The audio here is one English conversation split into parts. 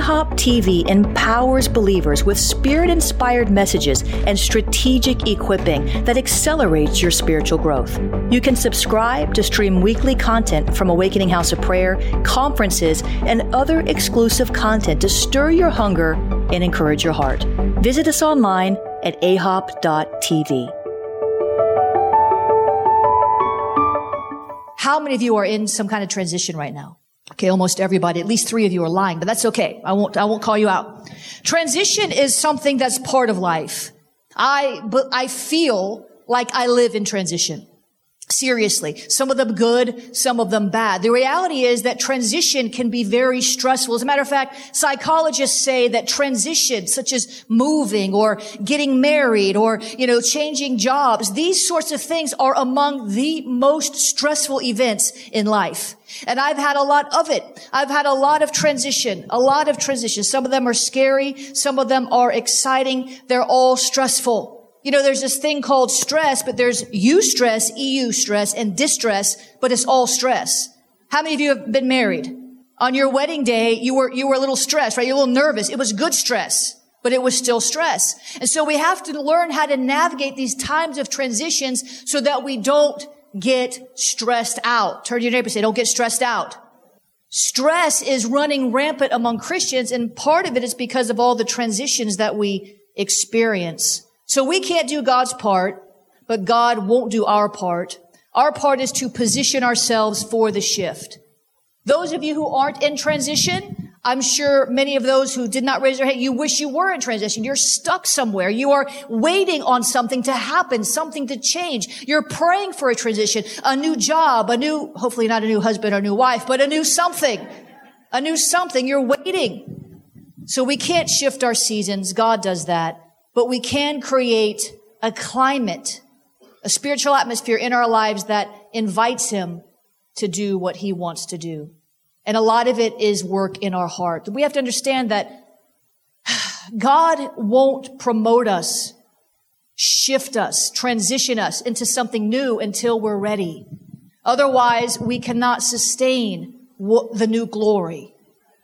AHOP TV empowers believers with spirit inspired messages and strategic equipping that accelerates your spiritual growth. You can subscribe to stream weekly content from Awakening House of Prayer, conferences, and other exclusive content to stir your hunger and encourage your heart. Visit us online at ahop.tv. How many of you are in some kind of transition right now? Okay, almost everybody, at least three of you are lying, but that's okay. I won't, I won't call you out. Transition is something that's part of life. I, but I feel like I live in transition. Seriously. Some of them good, some of them bad. The reality is that transition can be very stressful. As a matter of fact, psychologists say that transition, such as moving or getting married or, you know, changing jobs, these sorts of things are among the most stressful events in life. And I've had a lot of it. I've had a lot of transition, a lot of transition. Some of them are scary. Some of them are exciting. They're all stressful. You know, there's this thing called stress, but there's eustress, EU stress, and distress, but it's all stress. How many of you have been married? On your wedding day, you were, you were a little stressed, right? You're a little nervous. It was good stress, but it was still stress. And so we have to learn how to navigate these times of transitions so that we don't get stressed out. Turn to your neighbor and say, don't get stressed out. Stress is running rampant among Christians, and part of it is because of all the transitions that we experience. So we can't do God's part, but God won't do our part. Our part is to position ourselves for the shift. Those of you who aren't in transition, I'm sure many of those who did not raise their hand, you wish you were in transition. You're stuck somewhere. You are waiting on something to happen, something to change. You're praying for a transition, a new job, a new, hopefully not a new husband or new wife, but a new something, a new something. You're waiting. So we can't shift our seasons. God does that but we can create a climate, a spiritual atmosphere in our lives that invites him to do what he wants to do. And a lot of it is work in our heart. We have to understand that God won't promote us, shift us, transition us into something new until we're ready. Otherwise, we cannot sustain the new glory.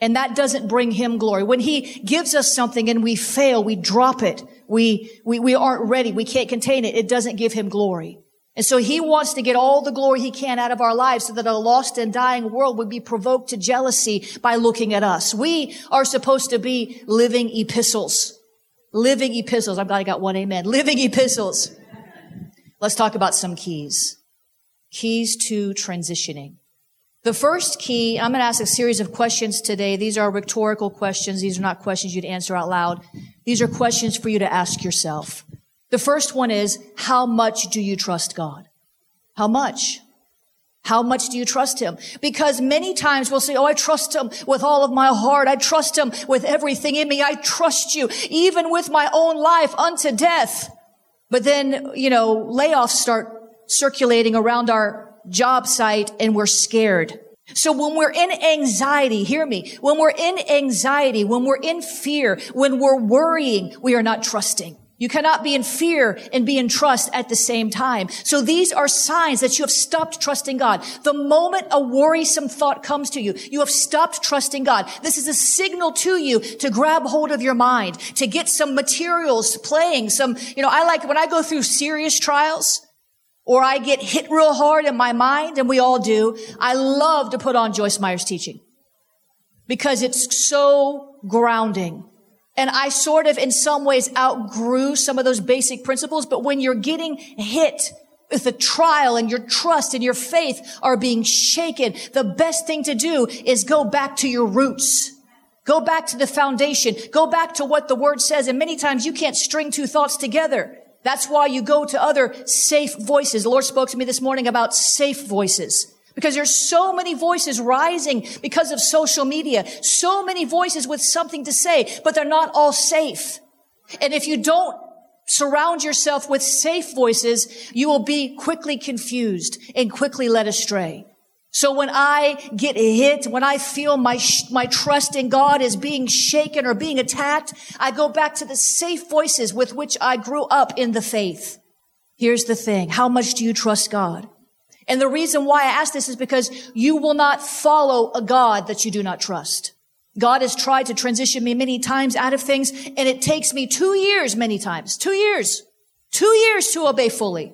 And that doesn't bring him glory. When he gives us something and we fail, we drop it. We, we, we aren't ready. We can't contain it. It doesn't give him glory. And so he wants to get all the glory he can out of our lives so that a lost and dying world would be provoked to jealousy by looking at us. We are supposed to be living epistles. Living epistles. I'm glad I got one amen. Living epistles. Let's talk about some keys. Keys to transitioning. The first key, I'm going to ask a series of questions today. These are rhetorical questions. These are not questions you'd answer out loud. These are questions for you to ask yourself. The first one is, how much do you trust God? How much? How much do you trust him? Because many times we'll say, Oh, I trust him with all of my heart. I trust him with everything in me. I trust you, even with my own life unto death. But then, you know, layoffs start circulating around our job site and we're scared. So when we're in anxiety, hear me, when we're in anxiety, when we're in fear, when we're worrying, we are not trusting. You cannot be in fear and be in trust at the same time. So these are signs that you have stopped trusting God. The moment a worrisome thought comes to you, you have stopped trusting God. This is a signal to you to grab hold of your mind, to get some materials playing, some, you know, I like when I go through serious trials, or I get hit real hard in my mind, and we all do, I love to put on Joyce Meyer's teaching because it's so grounding. And I sort of, in some ways, outgrew some of those basic principles. But when you're getting hit with a trial and your trust and your faith are being shaken, the best thing to do is go back to your roots. Go back to the foundation. Go back to what the word says. And many times you can't string two thoughts together. That's why you go to other safe voices. The Lord spoke to me this morning about safe voices. Because there's so many voices rising because of social media. So many voices with something to say, but they're not all safe. And if you don't surround yourself with safe voices, you will be quickly confused and quickly led astray. So when I get hit, when I feel my, my trust in God is being shaken or being attacked, I go back to the safe voices with which I grew up in the faith. Here's the thing. How much do you trust God? And the reason why I ask this is because you will not follow a God that you do not trust. God has tried to transition me many times out of things, and it takes me two years many times. Two years. Two years to obey fully.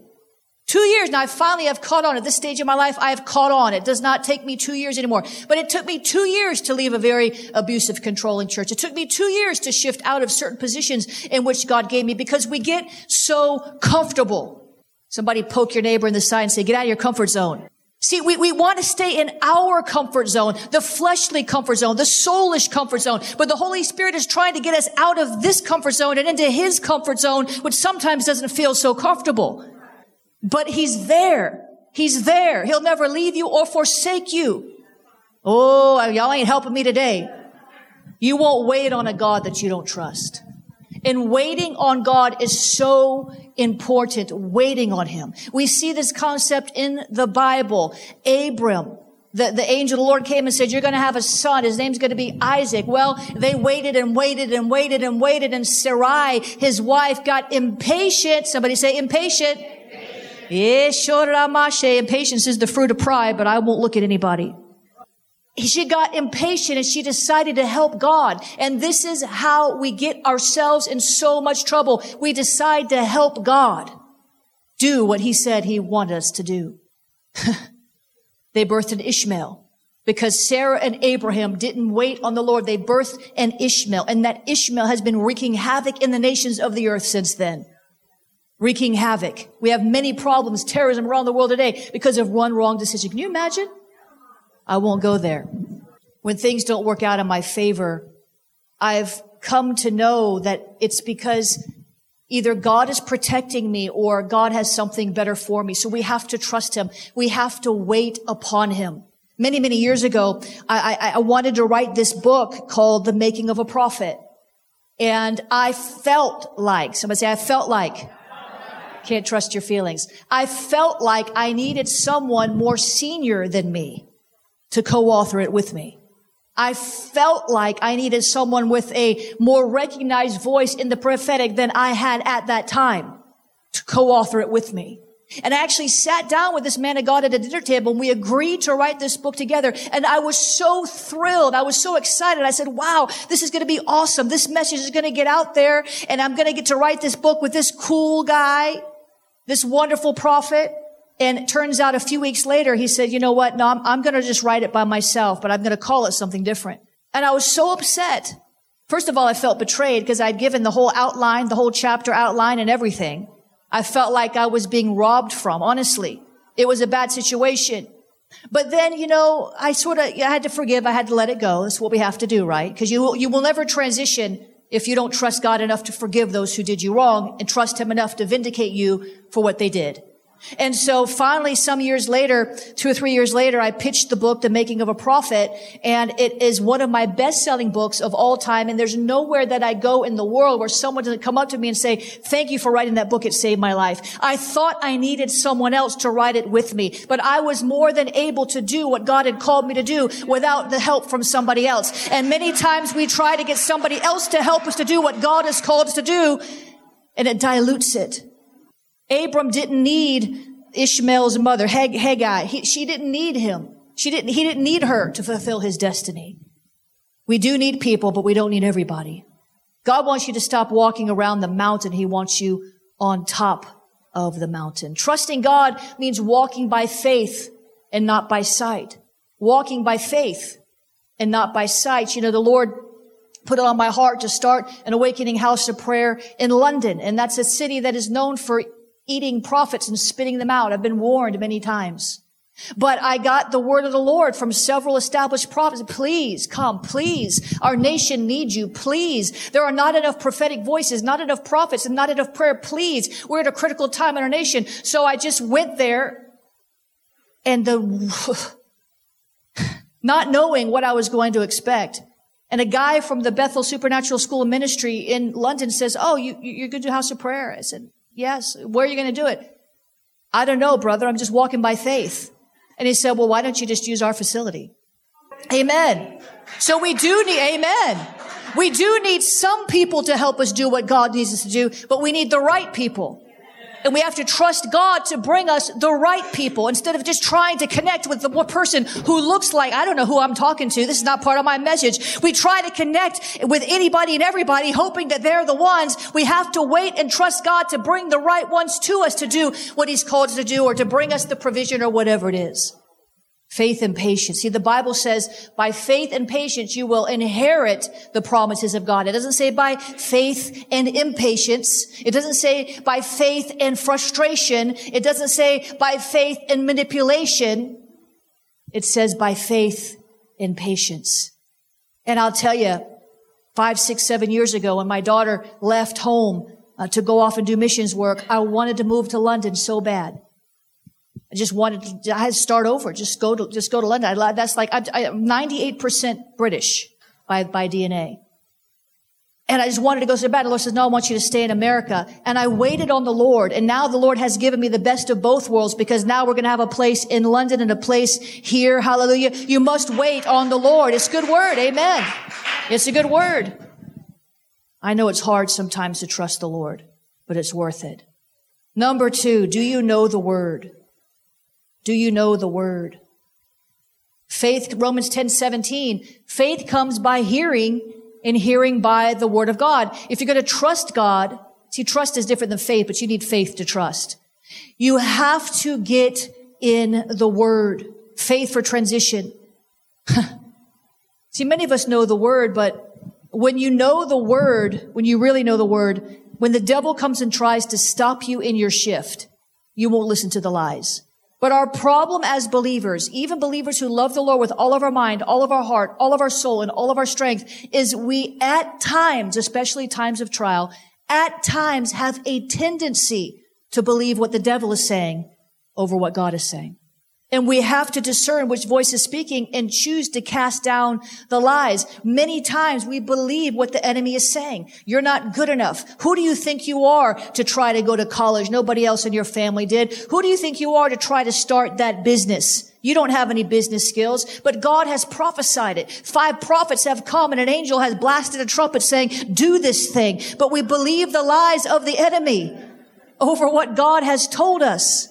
Two years. Now I finally have caught on at this stage of my life. I have caught on. It does not take me two years anymore. But it took me two years to leave a very abusive, controlling church. It took me two years to shift out of certain positions in which God gave me because we get so comfortable. Somebody poke your neighbor in the side and say, get out of your comfort zone. See, we, we want to stay in our comfort zone, the fleshly comfort zone, the soulish comfort zone. But the Holy Spirit is trying to get us out of this comfort zone and into His comfort zone, which sometimes doesn't feel so comfortable. But he's there. He's there. He'll never leave you or forsake you. Oh, y'all ain't helping me today. You won't wait on a God that you don't trust. And waiting on God is so important, waiting on Him. We see this concept in the Bible. Abram, the, the angel of the Lord came and said, you're going to have a son. His name's going to be Isaac. Well, they waited and waited and waited and waited and Sarai, his wife, got impatient. Somebody say impatient. Yes, impatient. Eh, impatience is the fruit of pride, but I won't look at anybody. She got impatient and she decided to help God. And this is how we get ourselves in so much trouble. We decide to help God do what he said he wanted us to do. they birthed an Ishmael because Sarah and Abraham didn't wait on the Lord. They birthed an Ishmael and that Ishmael has been wreaking havoc in the nations of the earth since then wreaking havoc. We have many problems, terrorism around the world today because of one wrong decision. Can you imagine? I won't go there. When things don't work out in my favor, I've come to know that it's because either God is protecting me or God has something better for me. So we have to trust him. We have to wait upon him. Many, many years ago, I, I, I wanted to write this book called The Making of a Prophet. And I felt like, somebody say, I felt like can't trust your feelings. I felt like I needed someone more senior than me to co-author it with me. I felt like I needed someone with a more recognized voice in the prophetic than I had at that time to co-author it with me. And I actually sat down with this man of God at a dinner table and we agreed to write this book together. And I was so thrilled. I was so excited. I said, wow, this is going to be awesome. This message is going to get out there and I'm going to get to write this book with this cool guy this wonderful prophet. And it turns out a few weeks later, he said, you know what? No, I'm, I'm going to just write it by myself, but I'm going to call it something different. And I was so upset. First of all, I felt betrayed because I'd given the whole outline, the whole chapter outline and everything. I felt like I was being robbed from, honestly. It was a bad situation. But then, you know, I sort of, I had to forgive. I had to let it go. That's what we have to do, right? Because you, you will never transition if you don't trust God enough to forgive those who did you wrong and trust Him enough to vindicate you for what they did. And so finally, some years later, two or three years later, I pitched the book, The Making of a Prophet, and it is one of my best-selling books of all time. And there's nowhere that I go in the world where someone doesn't come up to me and say, thank you for writing that book. It saved my life. I thought I needed someone else to write it with me, but I was more than able to do what God had called me to do without the help from somebody else. And many times we try to get somebody else to help us to do what God has called us to do, and it dilutes it. Abram didn't need Ishmael's mother, Hag- Hagar. He, she didn't need him. She didn't, he didn't need her to fulfill his destiny. We do need people, but we don't need everybody. God wants you to stop walking around the mountain. He wants you on top of the mountain. Trusting God means walking by faith and not by sight. Walking by faith and not by sight. You know, the Lord put it on my heart to start an awakening house of prayer in London. And that's a city that is known for eating prophets and spitting them out. I've been warned many times. But I got the word of the Lord from several established prophets. Please come, please. Our nation needs you. Please. There are not enough prophetic voices, not enough prophets, and not enough prayer. Please. We're at a critical time in our nation. So I just went there and the, not knowing what I was going to expect. And a guy from the Bethel Supernatural School of Ministry in London says, Oh, you, you're going to house of prayer. I said, Yes. Where are you going to do it? I don't know, brother. I'm just walking by faith. And he said, well, why don't you just use our facility? Amen. So we do need, amen. We do need some people to help us do what God needs us to do, but we need the right people. And we have to trust God to bring us the right people instead of just trying to connect with the person who looks like, I don't know who I'm talking to. This is not part of my message. We try to connect with anybody and everybody hoping that they're the ones. We have to wait and trust God to bring the right ones to us to do what he's called to do or to bring us the provision or whatever it is. Faith and patience. See, the Bible says by faith and patience, you will inherit the promises of God. It doesn't say by faith and impatience. It doesn't say by faith and frustration. It doesn't say by faith and manipulation. It says by faith and patience. And I'll tell you, five, six, seven years ago, when my daughter left home uh, to go off and do missions work, I wanted to move to London so bad. I just wanted to, I had to start over. Just go to, just go to London. I, that's like, I, am 98% British by, by DNA. And I just wanted to go so bad. The Lord says, no, I want you to stay in America. And I waited on the Lord. And now the Lord has given me the best of both worlds because now we're going to have a place in London and a place here. Hallelujah. You must wait on the Lord. It's good word. Amen. It's a good word. I know it's hard sometimes to trust the Lord, but it's worth it. Number two, do you know the word? Do you know the word? Faith, Romans 10, 17, faith comes by hearing and hearing by the word of God. If you're going to trust God, see, trust is different than faith, but you need faith to trust. You have to get in the word. Faith for transition. see, many of us know the word, but when you know the word, when you really know the word, when the devil comes and tries to stop you in your shift, you won't listen to the lies. But our problem as believers, even believers who love the Lord with all of our mind, all of our heart, all of our soul, and all of our strength, is we at times, especially times of trial, at times have a tendency to believe what the devil is saying over what God is saying. And we have to discern which voice is speaking and choose to cast down the lies. Many times we believe what the enemy is saying. You're not good enough. Who do you think you are to try to go to college? Nobody else in your family did. Who do you think you are to try to start that business? You don't have any business skills, but God has prophesied it. Five prophets have come and an angel has blasted a trumpet saying, do this thing. But we believe the lies of the enemy over what God has told us.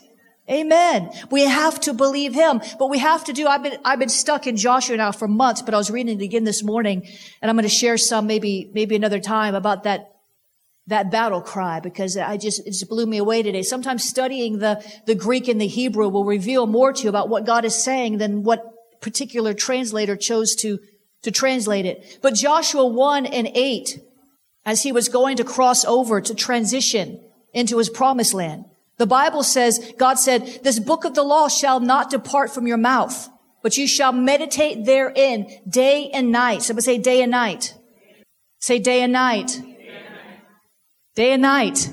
Amen. We have to believe him, but we have to do, I've been, I've been stuck in Joshua now for months, but I was reading it again this morning and I'm going to share some maybe, maybe another time about that, that battle cry because I just, it just blew me away today. Sometimes studying the, the Greek and the Hebrew will reveal more to you about what God is saying than what particular translator chose to, to translate it. But Joshua 1 and 8, as he was going to cross over to transition into his promised land, the Bible says, God said, this book of the law shall not depart from your mouth, but you shall meditate therein day and night. Somebody say day and night. Say day and night. Day and night.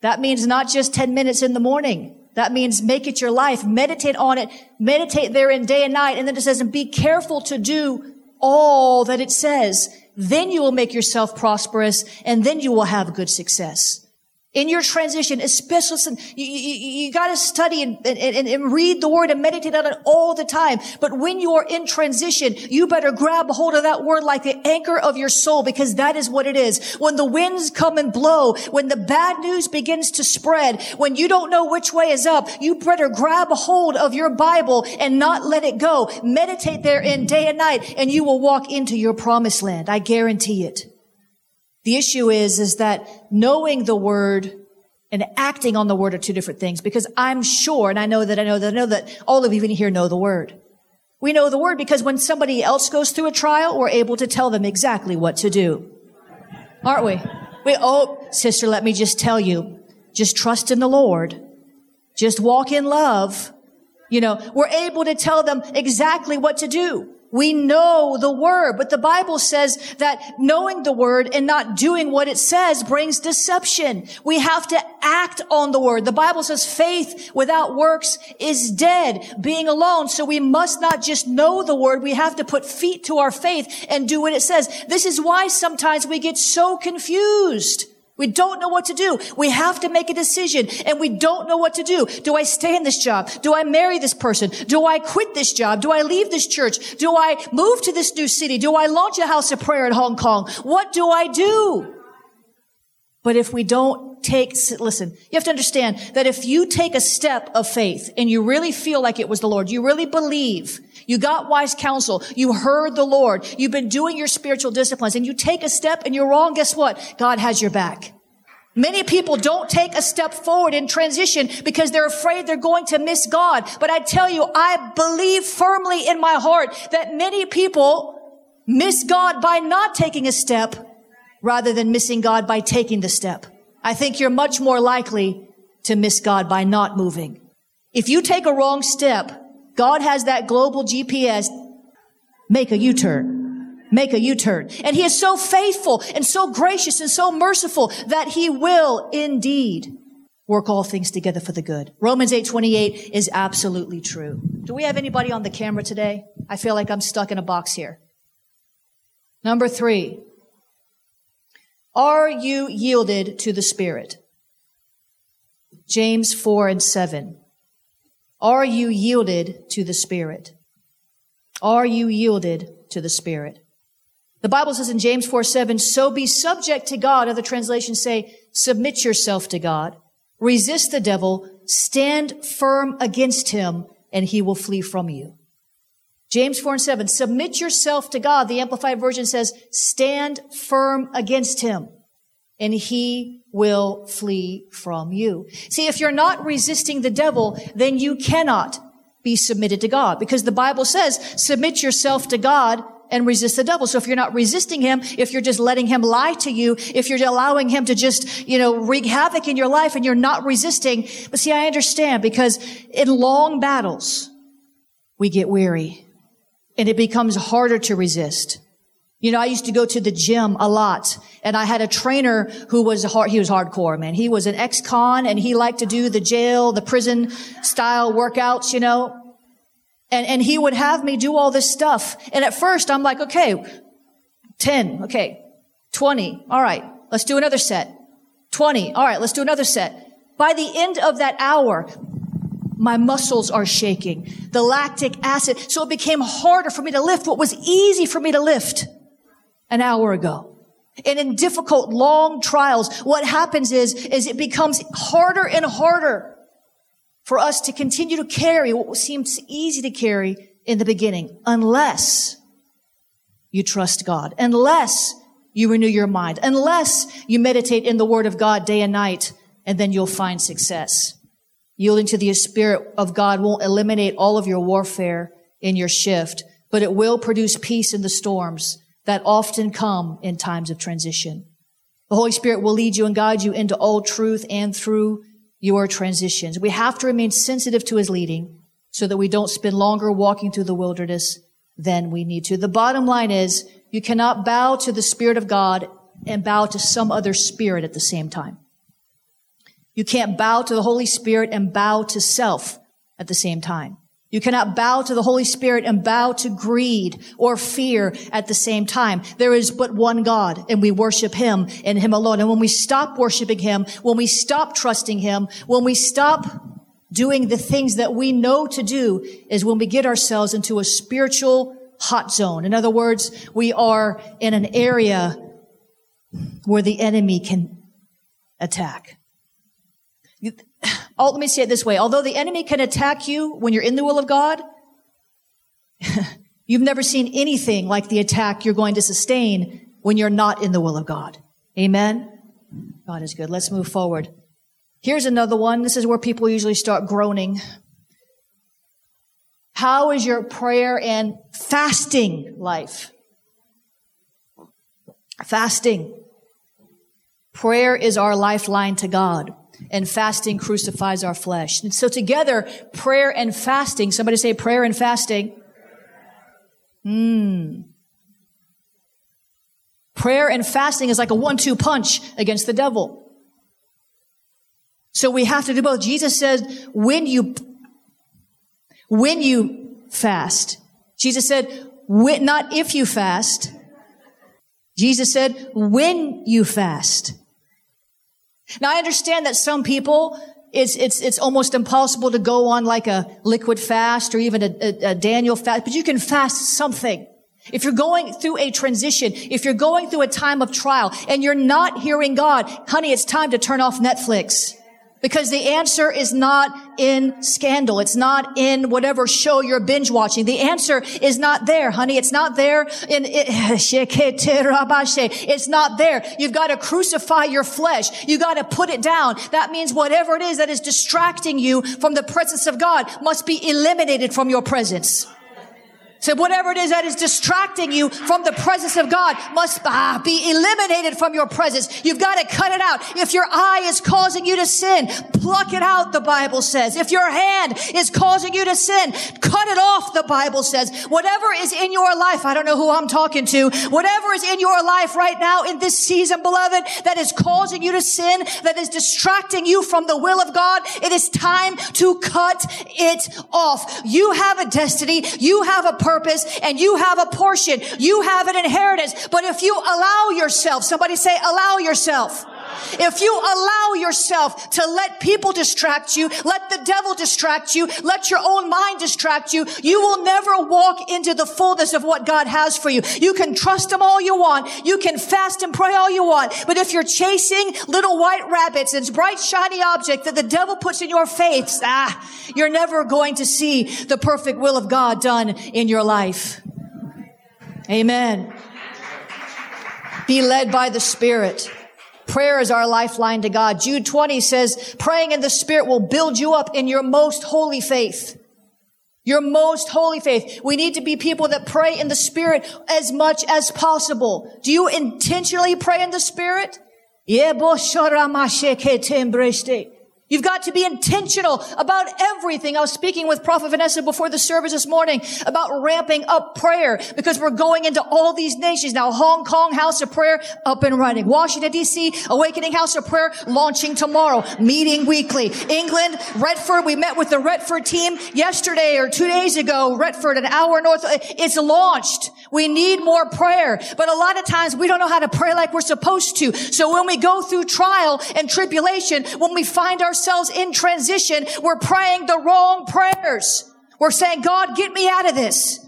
That means not just 10 minutes in the morning. That means make it your life. Meditate on it. Meditate therein day and night. And then it says, and be careful to do all that it says. Then you will make yourself prosperous and then you will have good success in your transition, especially listen, you, you, you got to study and, and, and, read the word and meditate on it all the time. But when you are in transition, you better grab hold of that word like the anchor of your soul because that is what it is. When the winds come and blow, when the bad news begins to spread, when you don't know which way is up, you better grab hold of your Bible and not let it go. Meditate therein day and night and you will walk into your promised land. I guarantee it. The issue is, is that knowing the word and acting on the word are two different things because I'm sure, and I know that I know that I know that all of you in here know the word. We know the word because when somebody else goes through a trial, we're able to tell them exactly what to do. Aren't we? We, oh, sister, let me just tell you, just trust in the Lord. Just walk in love You know, we're able to tell them exactly what to do. We know the word, but the Bible says that knowing the word and not doing what it says brings deception. We have to act on the word. The Bible says faith without works is dead, being alone. So we must not just know the word. We have to put feet to our faith and do what it says. This is why sometimes we get so confused. We don't know what to do. We have to make a decision and we don't know what to do. Do I stay in this job? Do I marry this person? Do I quit this job? Do I leave this church? Do I move to this new city? Do I launch a house of prayer in Hong Kong? What do I do? But if we don't take, listen, you have to understand that if you take a step of faith and you really feel like it was the Lord, you really believe, you got wise counsel, you heard the Lord, you've been doing your spiritual disciplines and you take a step and you're wrong, guess what? God has your back. Many people don't take a step forward in transition because they're afraid they're going to miss God. But I tell you, I believe firmly in my heart that many people miss God by not taking a step rather than missing God by taking the step. I think you're much more likely to miss God by not moving. If you take a wrong step, God has that global GPS. Make a U-turn. Make a U-turn. And he is so faithful and so gracious and so merciful that he will indeed work all things together for the good. Romans 8:28 is absolutely true. Do we have anybody on the camera today? I feel like I'm stuck in a box here. Number 3. Are you yielded to the Spirit? James 4 and 7. Are you yielded to the Spirit? Are you yielded to the Spirit? The Bible says in James 4 7, so be subject to God. Other translations say, submit yourself to God. Resist the devil. Stand firm against him and he will flee from you. James 4 and 7, submit yourself to God. The Amplified Version says, stand firm against him and he will flee from you. See, if you're not resisting the devil, then you cannot be submitted to God because the Bible says, submit yourself to God and resist the devil. So if you're not resisting him, if you're just letting him lie to you, if you're allowing him to just, you know, wreak havoc in your life and you're not resisting, but see, I understand because in long battles, we get weary and it becomes harder to resist. You know, I used to go to the gym a lot and I had a trainer who was hard, he was hardcore, man. He was an ex-con and he liked to do the jail, the prison style workouts, you know. And, and he would have me do all this stuff. And at first I'm like, okay, 10, okay, 20. All right, let's do another set. 20. All right, let's do another set. By the end of that hour, my muscles are shaking. The lactic acid. So it became harder for me to lift what was easy for me to lift an hour ago. And in difficult, long trials, what happens is, is it becomes harder and harder for us to continue to carry what seems easy to carry in the beginning, unless you trust God, unless you renew your mind, unless you meditate in the Word of God day and night, and then you'll find success. Yielding to the Spirit of God won't eliminate all of your warfare in your shift, but it will produce peace in the storms that often come in times of transition. The Holy Spirit will lead you and guide you into all truth and through your transitions. We have to remain sensitive to His leading so that we don't spend longer walking through the wilderness than we need to. The bottom line is you cannot bow to the Spirit of God and bow to some other spirit at the same time. You can't bow to the Holy Spirit and bow to self at the same time. You cannot bow to the Holy Spirit and bow to greed or fear at the same time. There is but one God and we worship Him and Him alone. And when we stop worshiping Him, when we stop trusting Him, when we stop doing the things that we know to do is when we get ourselves into a spiritual hot zone. In other words, we are in an area where the enemy can attack. Oh, let me say it this way. Although the enemy can attack you when you're in the will of God, you've never seen anything like the attack you're going to sustain when you're not in the will of God. Amen. God is good. Let's move forward. Here's another one. This is where people usually start groaning. How is your prayer and fasting life? Fasting. Prayer is our lifeline to God. And fasting crucifies our flesh. And so together, prayer and fasting, somebody say prayer and fasting. Hmm. Prayer and fasting is like a one-two punch against the devil. So we have to do both. Jesus said, when you, when you fast, Jesus said, not if you fast. Jesus said, when you fast. Now I understand that some people, it's, it's, it's almost impossible to go on like a liquid fast or even a, a, a Daniel fast, but you can fast something. If you're going through a transition, if you're going through a time of trial and you're not hearing God, honey, it's time to turn off Netflix. Because the answer is not in scandal. It's not in whatever show you're binge watching. The answer is not there, honey. It's not there in, it's not there. You've got to crucify your flesh. You got to put it down. That means whatever it is that is distracting you from the presence of God must be eliminated from your presence. So whatever it is that is distracting you from the presence of God must ah, be eliminated from your presence. You've got to cut it out. If your eye is causing you to sin, pluck it out, the Bible says. If your hand is causing you to sin, cut it off, the Bible says. Whatever is in your life, I don't know who I'm talking to, whatever is in your life right now in this season, beloved, that is causing you to sin, that is distracting you from the will of God, it is time to cut it off. You have a destiny. You have a purpose purpose and you have a portion. You have an inheritance. But if you allow yourself, somebody say allow yourself. If you allow yourself to let people distract you, let the devil distract you, let your own mind distract you, you will never walk into the fullness of what God has for you. You can trust him all you want. You can fast and pray all you want. But if you're chasing little white rabbits and bright shiny object that the devil puts in your face, ah, you're never going to see the perfect will of God done in your life. Amen. Be led by the Spirit. Prayer is our lifeline to God. Jude 20 says, praying in the Spirit will build you up in your most holy faith. Your most holy faith. We need to be people that pray in the Spirit as much as possible. Do you intentionally pray in the Spirit? You've got to be intentional about everything. I was speaking with Prophet Vanessa before the service this morning about ramping up prayer because we're going into all these nations. Now, Hong Kong House of Prayer up and running. Washington DC Awakening House of Prayer launching tomorrow. Meeting weekly. England, Retford. We met with the Retford team yesterday or two days ago. Retford, an hour north. It's launched. We need more prayer. But a lot of times we don't know how to pray like we're supposed to. So when we go through trial and tribulation, when we find our ourselves in transition, we're praying the wrong prayers. We're saying, God, get me out of this.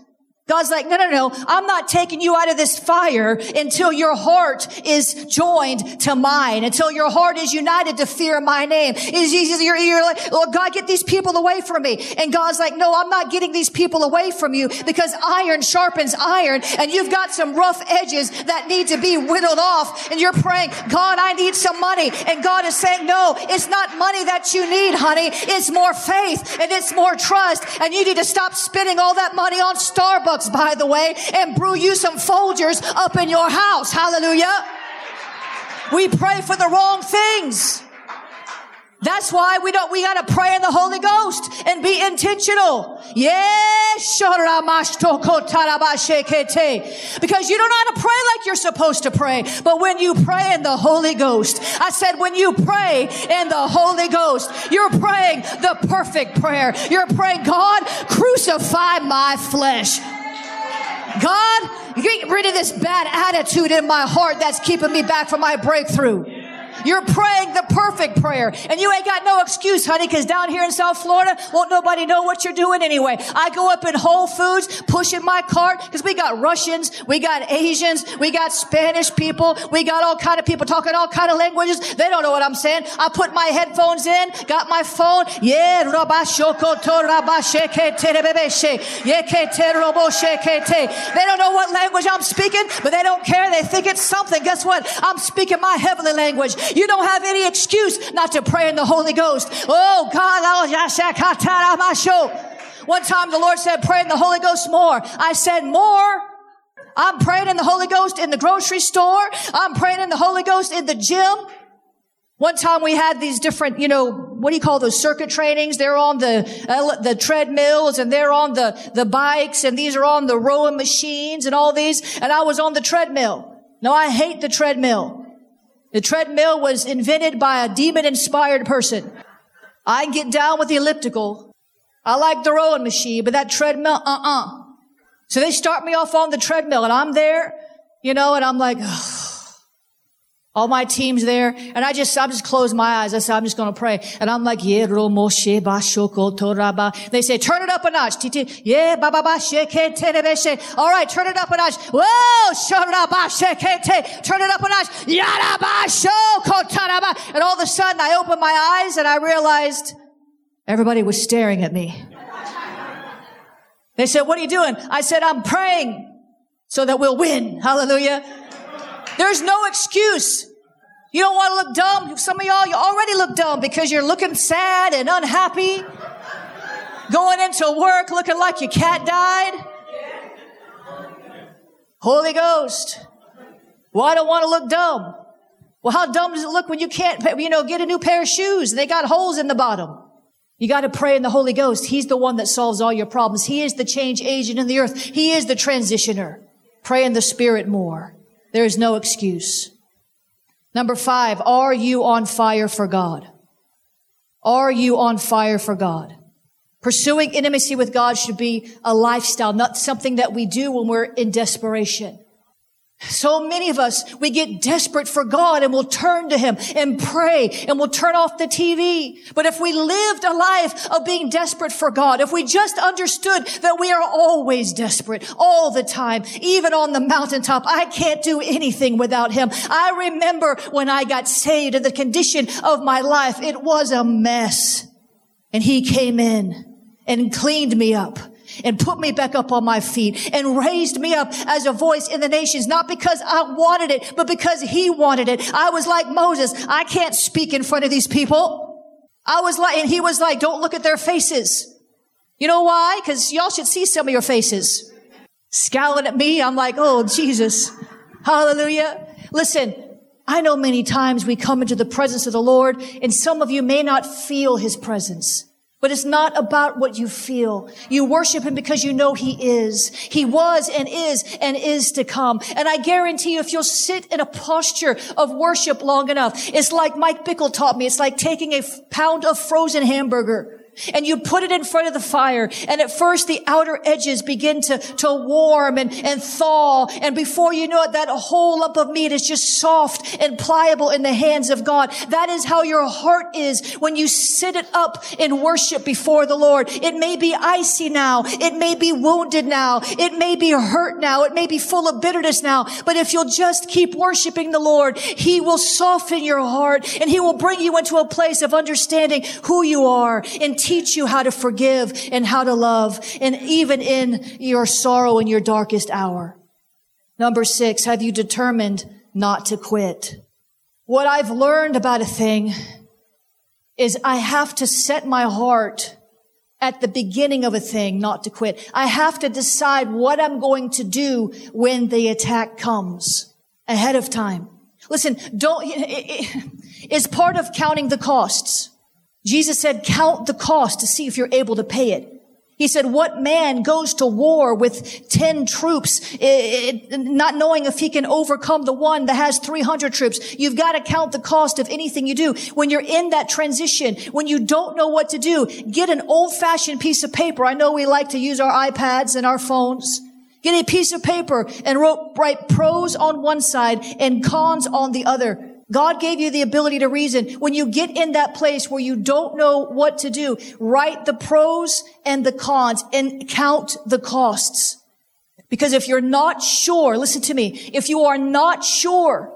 God's like, no, no, no. I'm not taking you out of this fire until your heart is joined to mine, until your heart is united to fear my name. Is you're, you're like, Lord God, get these people away from me. And God's like, no, I'm not getting these people away from you because iron sharpens iron and you've got some rough edges that need to be whittled off. And you're praying, God, I need some money. And God is saying, no, it's not money that you need, honey. It's more faith and it's more trust. And you need to stop spending all that money on Starbucks by the way, and brew you some Folgers up in your house. Hallelujah. We pray for the wrong things. That's why we don't, we gotta pray in the Holy Ghost and be intentional. Yes, because you don't know how to pray like you're supposed to pray. But when you pray in the Holy Ghost, I said when you pray in the Holy Ghost, you're praying the perfect prayer. You're praying, God, crucify my flesh. God, get rid of this bad attitude in my heart that's keeping me back from my breakthrough. You're praying the perfect prayer. And you ain't got no excuse, honey, because down here in South Florida, won't nobody know what you're doing anyway. I go up in Whole Foods, pushing my cart, because we got Russians, we got Asians, we got Spanish people, we got all kind of people talking all kind of languages. They don't know what I'm saying. I put my headphones in, got my phone. Yeah, They don't know what language I'm speaking, but they don't care. They think it's something. Guess what? I'm speaking my heavenly language. You don't have any excuse not to pray in the Holy Ghost. Oh God, one time the Lord said, pray in the Holy Ghost more. I said, more? I'm praying in the Holy Ghost in the grocery store. I'm praying in the Holy Ghost in the gym. One time we had these different, you know, what do you call those circuit trainings? They're on the, uh, the treadmills and they're on the, the bikes and these are on the rowing machines and all these. And I was on the treadmill. No, I hate the treadmill. The treadmill was invented by a demon inspired person. I get down with the elliptical. I like the rowing machine, but that treadmill, uh-uh. So they start me off on the treadmill and I'm there, you know, and I'm like, Ugh. All my team's there. And I just, I just close my eyes. I said, I'm just going to pray. And I'm like, yeah, Moshe toraba. They say, turn it up a notch. Yeah, ba ba ba. All right, turn it up a notch. Whoa, shora ba te. Turn it up a notch. Yada ba shokotaraba. And all of a sudden I opened my eyes and I realized everybody was staring at me. They said, what are you doing? I said, I'm praying so that we'll win. Hallelujah. There's no excuse. You don't want to look dumb. Some of y'all, you already look dumb because you're looking sad and unhappy. Going into work looking like your cat died. Holy Ghost. Well, I don't want to look dumb. Well, how dumb does it look when you can't, you know, get a new pair of shoes and they got holes in the bottom? You got to pray in the Holy Ghost. He's the one that solves all your problems. He is the change agent in the earth. He is the transitioner. Pray in the Spirit more. There is no excuse. Number five, are you on fire for God? Are you on fire for God? Pursuing intimacy with God should be a lifestyle, not something that we do when we're in desperation. So many of us, we get desperate for God and we'll turn to Him and pray and we'll turn off the TV. But if we lived a life of being desperate for God, if we just understood that we are always desperate all the time, even on the mountaintop, I can't do anything without Him. I remember when I got saved and the condition of my life, it was a mess. And He came in and cleaned me up and put me back up on my feet and raised me up as a voice in the nations, not because I wanted it, but because he wanted it. I was like Moses. I can't speak in front of these people. I was like, and he was like, don't look at their faces. You know why? Cause y'all should see some of your faces. Scowling at me. I'm like, oh, Jesus. Hallelujah. Listen, I know many times we come into the presence of the Lord and some of you may not feel his presence. But it's not about what you feel. You worship him because you know he is. He was and is and is to come. And I guarantee you, if you'll sit in a posture of worship long enough, it's like Mike Bickle taught me. It's like taking a pound of frozen hamburger and you put it in front of the fire. And at first the outer edges begin to, to warm and, and thaw. And before you know it, that whole lump of meat is just soft and pliable in the hands of God. That is how your heart is when you sit it up in worship before the Lord. It may be icy now. It may be wounded now. It may be hurt now. It may be full of bitterness now. But if you'll just keep worshiping the Lord, He will soften your heart and He will bring you into a place of understanding who you are and teach you how to forgive and how to love and even in your sorrow in your darkest hour. Number six, have you determined not to quit? What I've learned about a thing is I have to set my heart at the beginning of a thing not to quit. I have to decide what I'm going to do when the attack comes ahead of time. Listen, don't, it's part of counting the costs. Jesus said, count the cost to see if you're able to pay it. He said, what man goes to war with 10 troops, eh, eh, not knowing if he can overcome the one that has 300 troops? You've got to count the cost of anything you do. When you're in that transition, when you don't know what to do, get an old fashioned piece of paper. I know we like to use our iPads and our phones. Get a piece of paper and write pros on one side and cons on the other. God gave you the ability to reason. When you get in that place where you don't know what to do, write the pros and the cons and count the costs. Because if you're not sure, listen to me, if you are not sure,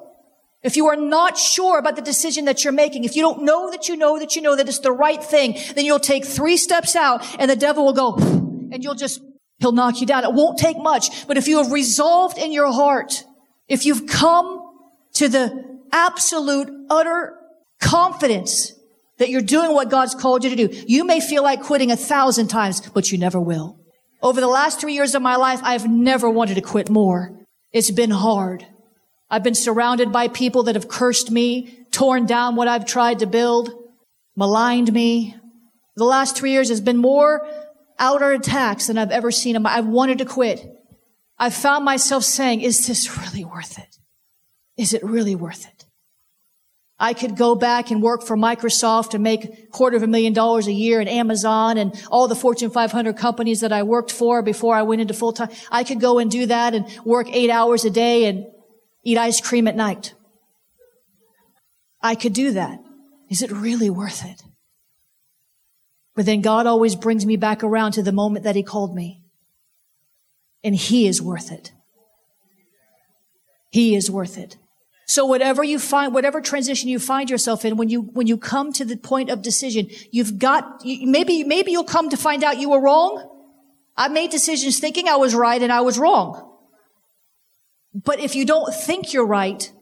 if you are not sure about the decision that you're making, if you don't know that you know that you know that it's the right thing, then you'll take three steps out and the devil will go and you'll just, he'll knock you down. It won't take much. But if you have resolved in your heart, if you've come to the absolute, utter confidence that you're doing what God's called you to do. You may feel like quitting a thousand times, but you never will. Over the last three years of my life, I've never wanted to quit more. It's been hard. I've been surrounded by people that have cursed me, torn down what I've tried to build, maligned me. The last three years has been more outer attacks than I've ever seen. I've wanted to quit. I've found myself saying, is this really worth it? Is it really worth it? I could go back and work for Microsoft and make quarter of a million dollars a year at Amazon and all the Fortune 500 companies that I worked for before I went into full time. I could go and do that and work eight hours a day and eat ice cream at night. I could do that. Is it really worth it? But then God always brings me back around to the moment that He called me. And He is worth it. He is worth it. So whatever you find, whatever transition you find yourself in, when you, when you come to the point of decision, you've got, maybe, maybe you'll come to find out you were wrong. I made decisions thinking I was right and I was wrong. But if you don't think you're right,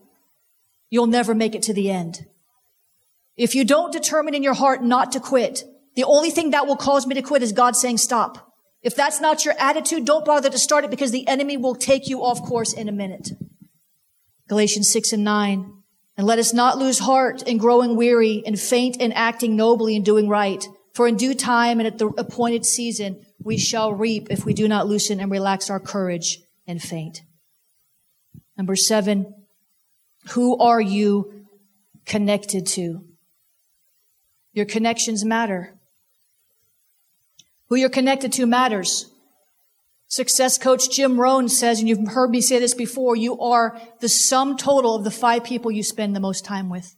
you'll never make it to the end. If you don't determine in your heart not to quit, the only thing that will cause me to quit is God saying stop. If that's not your attitude, don't bother to start it because the enemy will take you off course in a minute. Galatians 6 and 9. And let us not lose heart in growing weary and faint in acting nobly and doing right. For in due time and at the appointed season, we shall reap if we do not loosen and relax our courage and faint. Number seven, who are you connected to? Your connections matter. Who you're connected to matters. Success coach Jim Rohn says, and you've heard me say this before, you are the sum total of the five people you spend the most time with.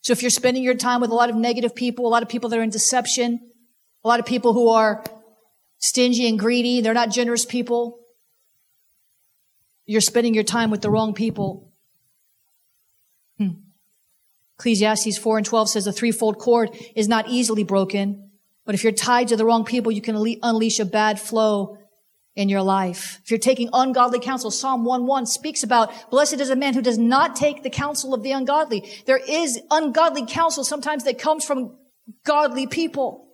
So if you're spending your time with a lot of negative people, a lot of people that are in deception, a lot of people who are stingy and greedy, they're not generous people, you're spending your time with the wrong people. Hmm. Ecclesiastes 4 and 12 says a threefold cord is not easily broken, but if you're tied to the wrong people, you can unleash a bad flow in your life. If you're taking ungodly counsel, Psalm 1-1 speaks about, blessed is a man who does not take the counsel of the ungodly. There is ungodly counsel sometimes that comes from godly people.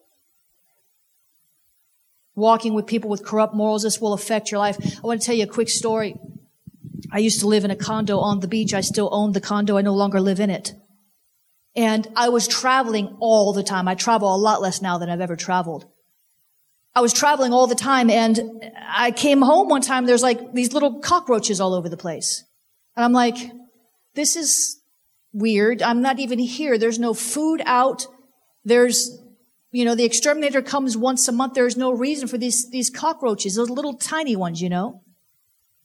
Walking with people with corrupt morals, this will affect your life. I want to tell you a quick story. I used to live in a condo on the beach. I still own the condo. I no longer live in it. And I was traveling all the time. I travel a lot less now than I've ever traveled. I was traveling all the time and I came home one time. There's like these little cockroaches all over the place. And I'm like, this is weird. I'm not even here. There's no food out. There's, you know, the exterminator comes once a month. There's no reason for these, these cockroaches, those little tiny ones, you know.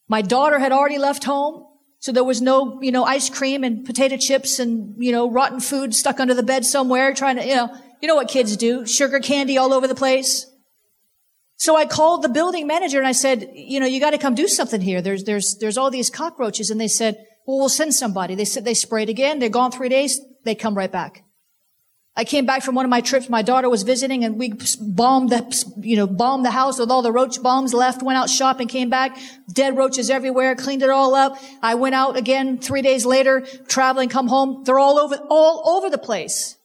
My daughter had already left home. So there was no, you know, ice cream and potato chips and, you know, rotten food stuck under the bed somewhere trying to, you know, you know what kids do. Sugar candy all over the place. So I called the building manager and I said, you know, you got to come do something here. There's, there's, there's all these cockroaches. And they said, well, we'll send somebody. They said they sprayed again. They're gone three days. They come right back. I came back from one of my trips. My daughter was visiting and we bombed the, you know, bombed the house with all the roach bombs left, went out shopping, came back, dead roaches everywhere, cleaned it all up. I went out again three days later, traveling, come home. They're all over, all over the place.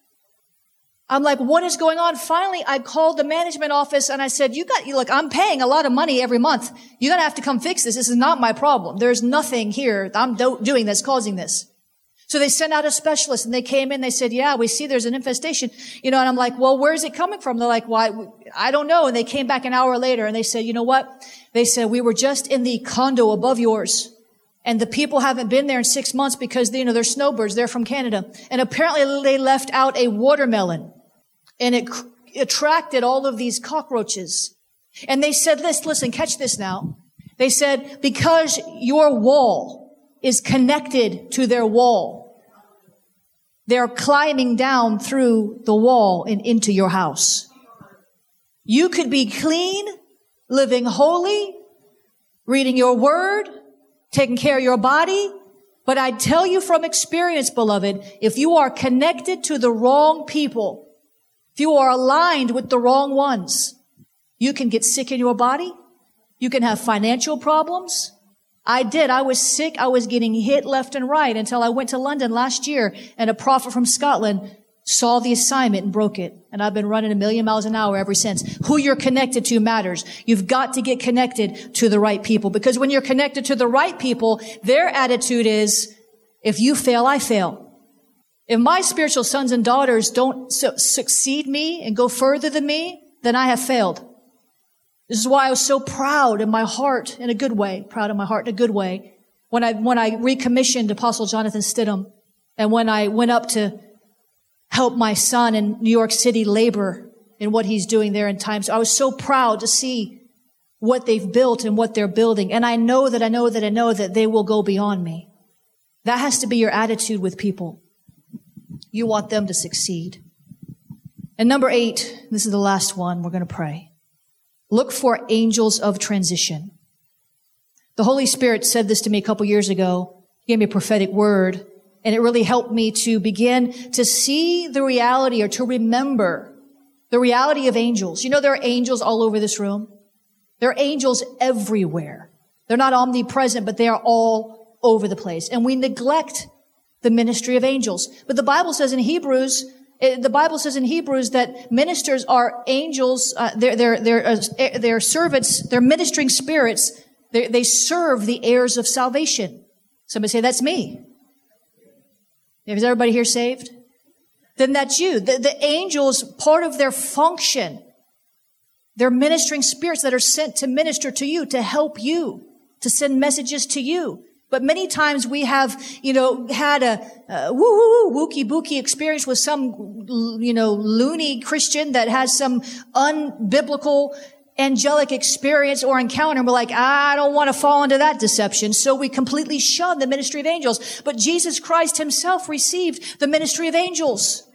I'm like, what is going on? Finally, I called the management office and I said, you got, you look, I'm paying a lot of money every month. You're going to have to come fix this. This is not my problem. There's nothing here I'm do- doing that's causing this. So they sent out a specialist and they came in, they said, yeah, we see there's an infestation, you know, and I'm like, well, where's it coming from? They're like, why? I don't know. And they came back an hour later and they said, you know what? They said, we were just in the condo above yours. And the people haven't been there in six months because, you know, they're snowbirds. They're from Canada. And apparently they left out a watermelon and it attracted all of these cockroaches. And they said this, listen, catch this now. They said, because your wall is connected to their wall. They're climbing down through the wall and into your house. You could be clean, living holy, reading your word, taking care of your body. But I tell you from experience, beloved, if you are connected to the wrong people, if you are aligned with the wrong ones, you can get sick in your body. You can have financial problems. I did. I was sick. I was getting hit left and right until I went to London last year and a prophet from Scotland saw the assignment and broke it. And I've been running a million miles an hour ever since. Who you're connected to matters. You've got to get connected to the right people because when you're connected to the right people, their attitude is, if you fail, I fail. If my spiritual sons and daughters don't su- succeed me and go further than me, then I have failed. This is why I was so proud in my heart, in a good way, proud in my heart in a good way, when I, when I recommissioned Apostle Jonathan Stidham and when I went up to help my son in New York City labor in what he's doing there in times. I was so proud to see what they've built and what they're building. And I know that I know that I know that they will go beyond me. That has to be your attitude with people. You want them to succeed. And number eight, this is the last one. We're going to pray. Look for angels of transition. The Holy Spirit said this to me a couple years ago. He gave me a prophetic word. And it really helped me to begin to see the reality or to remember the reality of angels. You know, there are angels all over this room. There are angels everywhere. They're not omnipresent, but they are all over the place. And we neglect the ministry of angels. But the Bible says in Hebrews, eh, the Bible says in Hebrews that ministers are angels, uh, they're, they're, they're, uh, they're servants, they're ministering spirits. They're, they serve the heirs of salvation. Somebody say, that's me. Is everybody here saved? Then that's you. The, the angels, part of their function, they're ministering spirits that are sent to minister to you, to help you, to send messages to you. But many times we have, you know, had a, a woo woo woo wookie bookie experience with some, you know, loony Christian that has some unbiblical angelic experience or encounter. And we're like, I don't want to fall into that deception. So we completely shun the ministry of angels. But Jesus Christ himself received the ministry of angels.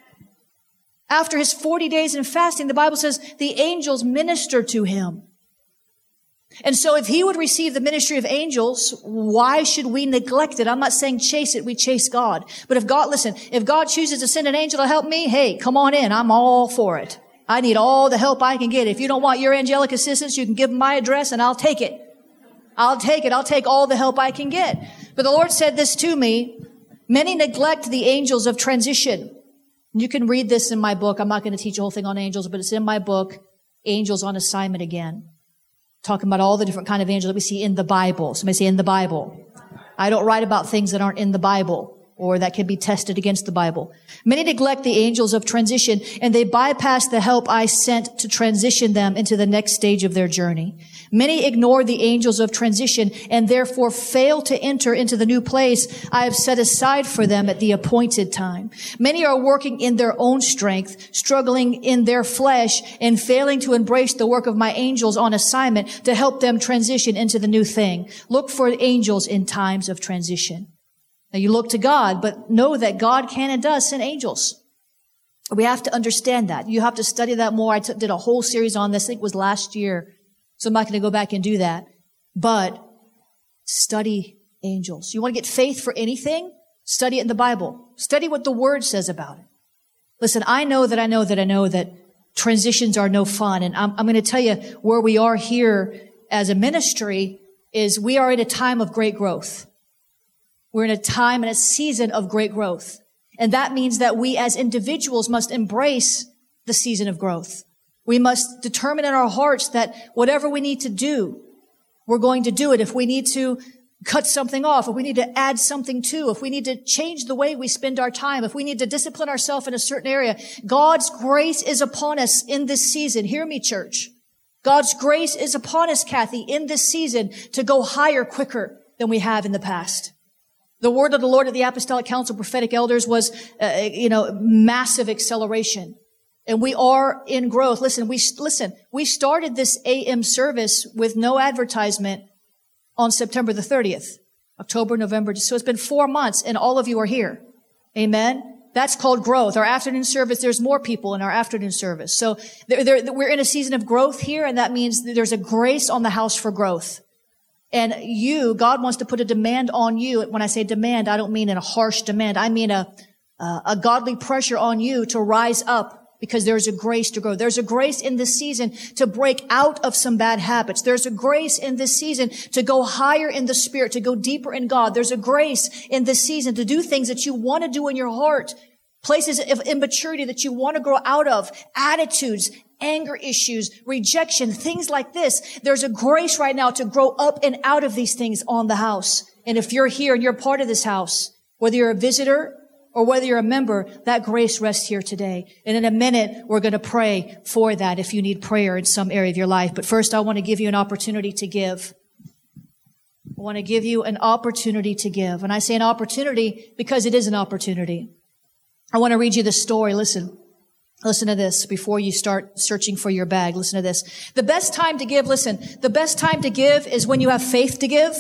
After his 40 days in fasting, the Bible says the angels ministered to him. And so if he would receive the ministry of angels, why should we neglect it? I'm not saying chase it, we chase God. But if God, listen, if God chooses to send an angel to help me, hey, come on in. I'm all for it. I need all the help I can get. If you don't want your angelic assistance, you can give my address and I'll take it. I'll take it. I'll take all the help I can get. But the Lord said this to me. Many neglect the angels of transition. You can read this in my book. I'm not going to teach a whole thing on angels, but it's in my book, Angels on Assignment again. Talking about all the different kind of angels that we see in the Bible. Somebody say in the Bible. I don't write about things that aren't in the Bible or that can be tested against the Bible. Many neglect the angels of transition and they bypass the help I sent to transition them into the next stage of their journey. Many ignore the angels of transition and therefore fail to enter into the new place I have set aside for them at the appointed time. Many are working in their own strength, struggling in their flesh and failing to embrace the work of my angels on assignment to help them transition into the new thing. Look for angels in times of transition. Now you look to God, but know that God can and does send angels. We have to understand that. You have to study that more. I t- did a whole series on this. I think it was last year. So I'm not going to go back and do that. But study angels. You want to get faith for anything? Study it in the Bible. Study what the word says about it. Listen, I know that I know that I know that transitions are no fun. And I'm, I'm going to tell you where we are here as a ministry is we are in a time of great growth. We're in a time and a season of great growth. And that means that we as individuals must embrace the season of growth. We must determine in our hearts that whatever we need to do, we're going to do it. If we need to cut something off, if we need to add something to, if we need to change the way we spend our time, if we need to discipline ourselves in a certain area, God's grace is upon us in this season. Hear me, church. God's grace is upon us, Kathy, in this season to go higher quicker than we have in the past. The word of the Lord at the Apostolic Council prophetic elders was, uh, you know, massive acceleration. And we are in growth. Listen, we, listen, we started this AM service with no advertisement on September the 30th, October, November. So it's been four months and all of you are here. Amen. That's called growth. Our afternoon service, there's more people in our afternoon service. So they're, they're, we're in a season of growth here, and that means there's a grace on the house for growth. And you, God wants to put a demand on you. When I say demand, I don't mean in a harsh demand. I mean a, a godly pressure on you to rise up because there's a grace to grow. There's a grace in this season to break out of some bad habits. There's a grace in this season to go higher in the spirit, to go deeper in God. There's a grace in this season to do things that you want to do in your heart, places of immaturity that you want to grow out of, attitudes, anger issues, rejection, things like this. There's a grace right now to grow up and out of these things on the house. And if you're here and you're part of this house, whether you're a visitor or whether you're a member, that grace rests here today. And in a minute, we're going to pray for that if you need prayer in some area of your life. But first, I want to give you an opportunity to give. I want to give you an opportunity to give. And I say an opportunity because it is an opportunity. I want to read you the story. Listen. Listen to this before you start searching for your bag. Listen to this. The best time to give, listen, the best time to give is when you have faith to give.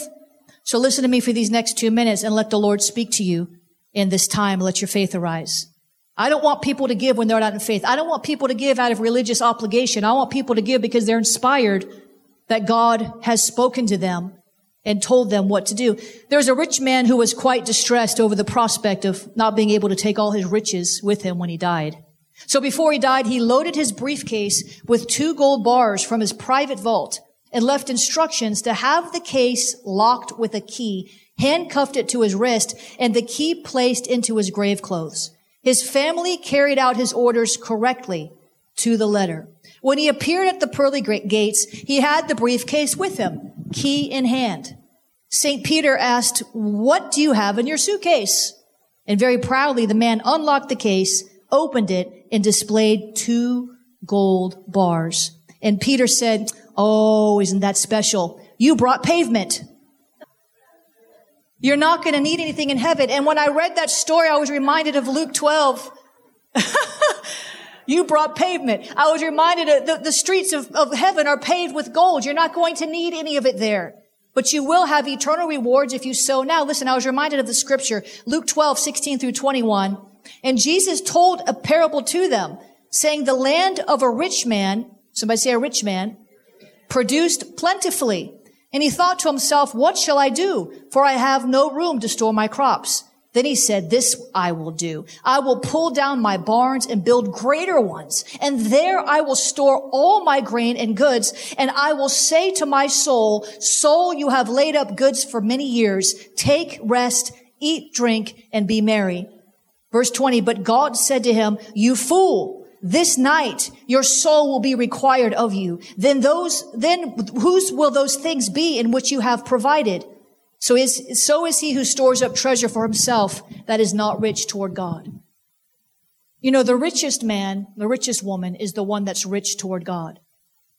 So listen to me for these next two minutes and let the Lord speak to you in this time. Let your faith arise. I don't want people to give when they're not in faith. I don't want people to give out of religious obligation. I want people to give because they're inspired that God has spoken to them and told them what to do. There's a rich man who was quite distressed over the prospect of not being able to take all his riches with him when he died. So before he died, he loaded his briefcase with two gold bars from his private vault and left instructions to have the case locked with a key, handcuffed it to his wrist, and the key placed into his grave clothes. His family carried out his orders correctly to the letter. When he appeared at the pearly gates, he had the briefcase with him, key in hand. St. Peter asked, what do you have in your suitcase? And very proudly, the man unlocked the case, opened it, and displayed two gold bars. And Peter said, Oh, isn't that special? You brought pavement. You're not going to need anything in heaven. And when I read that story, I was reminded of Luke 12. you brought pavement. I was reminded of the, the streets of, of heaven are paved with gold. You're not going to need any of it there. But you will have eternal rewards if you sow now. Listen, I was reminded of the scripture, Luke 12, 16 through 21. And Jesus told a parable to them, saying, the land of a rich man, somebody say a rich man, produced plentifully. And he thought to himself, what shall I do? For I have no room to store my crops. Then he said, this I will do. I will pull down my barns and build greater ones. And there I will store all my grain and goods. And I will say to my soul, soul, you have laid up goods for many years. Take rest, eat, drink, and be merry. Verse 20, but God said to him, you fool, this night your soul will be required of you. Then those, then whose will those things be in which you have provided? So is, so is he who stores up treasure for himself that is not rich toward God. You know, the richest man, the richest woman is the one that's rich toward God.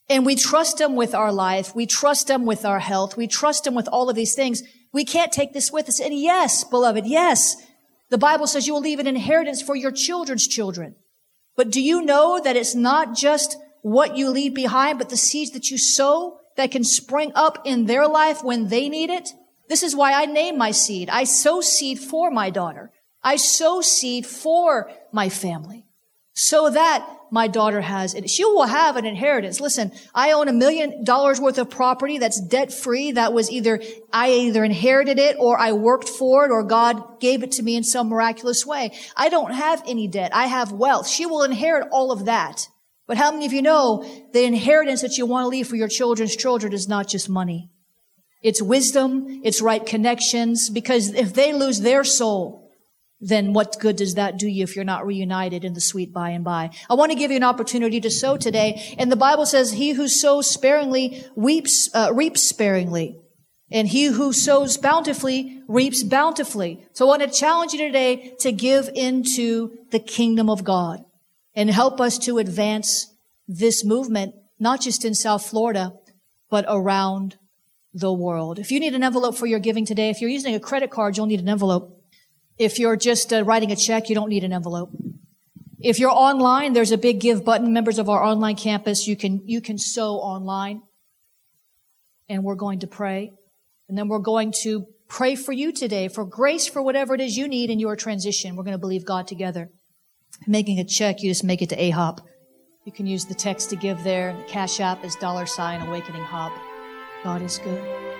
And we trust him with our life. We trust him with our health. We trust him with all of these things. We can't take this with us. And yes, beloved, yes, the Bible says you will leave an inheritance for your children's children. But do you know that it's not just what you leave behind, but the seeds that you sow that can spring up in their life when they need it? This is why I name my seed. I sow seed for my daughter. I sow seed for my family so that my daughter has it. She will have an inheritance. Listen, I own a million dollars worth of property that's debt free. That was either, I either inherited it or I worked for it or God gave it to me in some miraculous way. I don't have any debt. I have wealth. She will inherit all of that. But how many of you know the inheritance that you want to leave for your children's children is not just money? It's wisdom. It's right connections because if they lose their soul, then what good does that do you if you're not reunited in the sweet by and by? I want to give you an opportunity to sow today. And the Bible says, he who sows sparingly weeps, uh, reaps sparingly. And he who sows bountifully reaps bountifully. So I want to challenge you today to give into the kingdom of God and help us to advance this movement, not just in South Florida, but around the world. If you need an envelope for your giving today, if you're using a credit card, you'll need an envelope. If you're just uh, writing a check, you don't need an envelope. If you're online, there's a big give button. Members of our online campus, you can, you can sow online. And we're going to pray. And then we're going to pray for you today for grace for whatever it is you need in your transition. We're going to believe God together. Making a check, you just make it to AHOP. You can use the text to give there. The cash app is dollar sign awakening hop. God is good.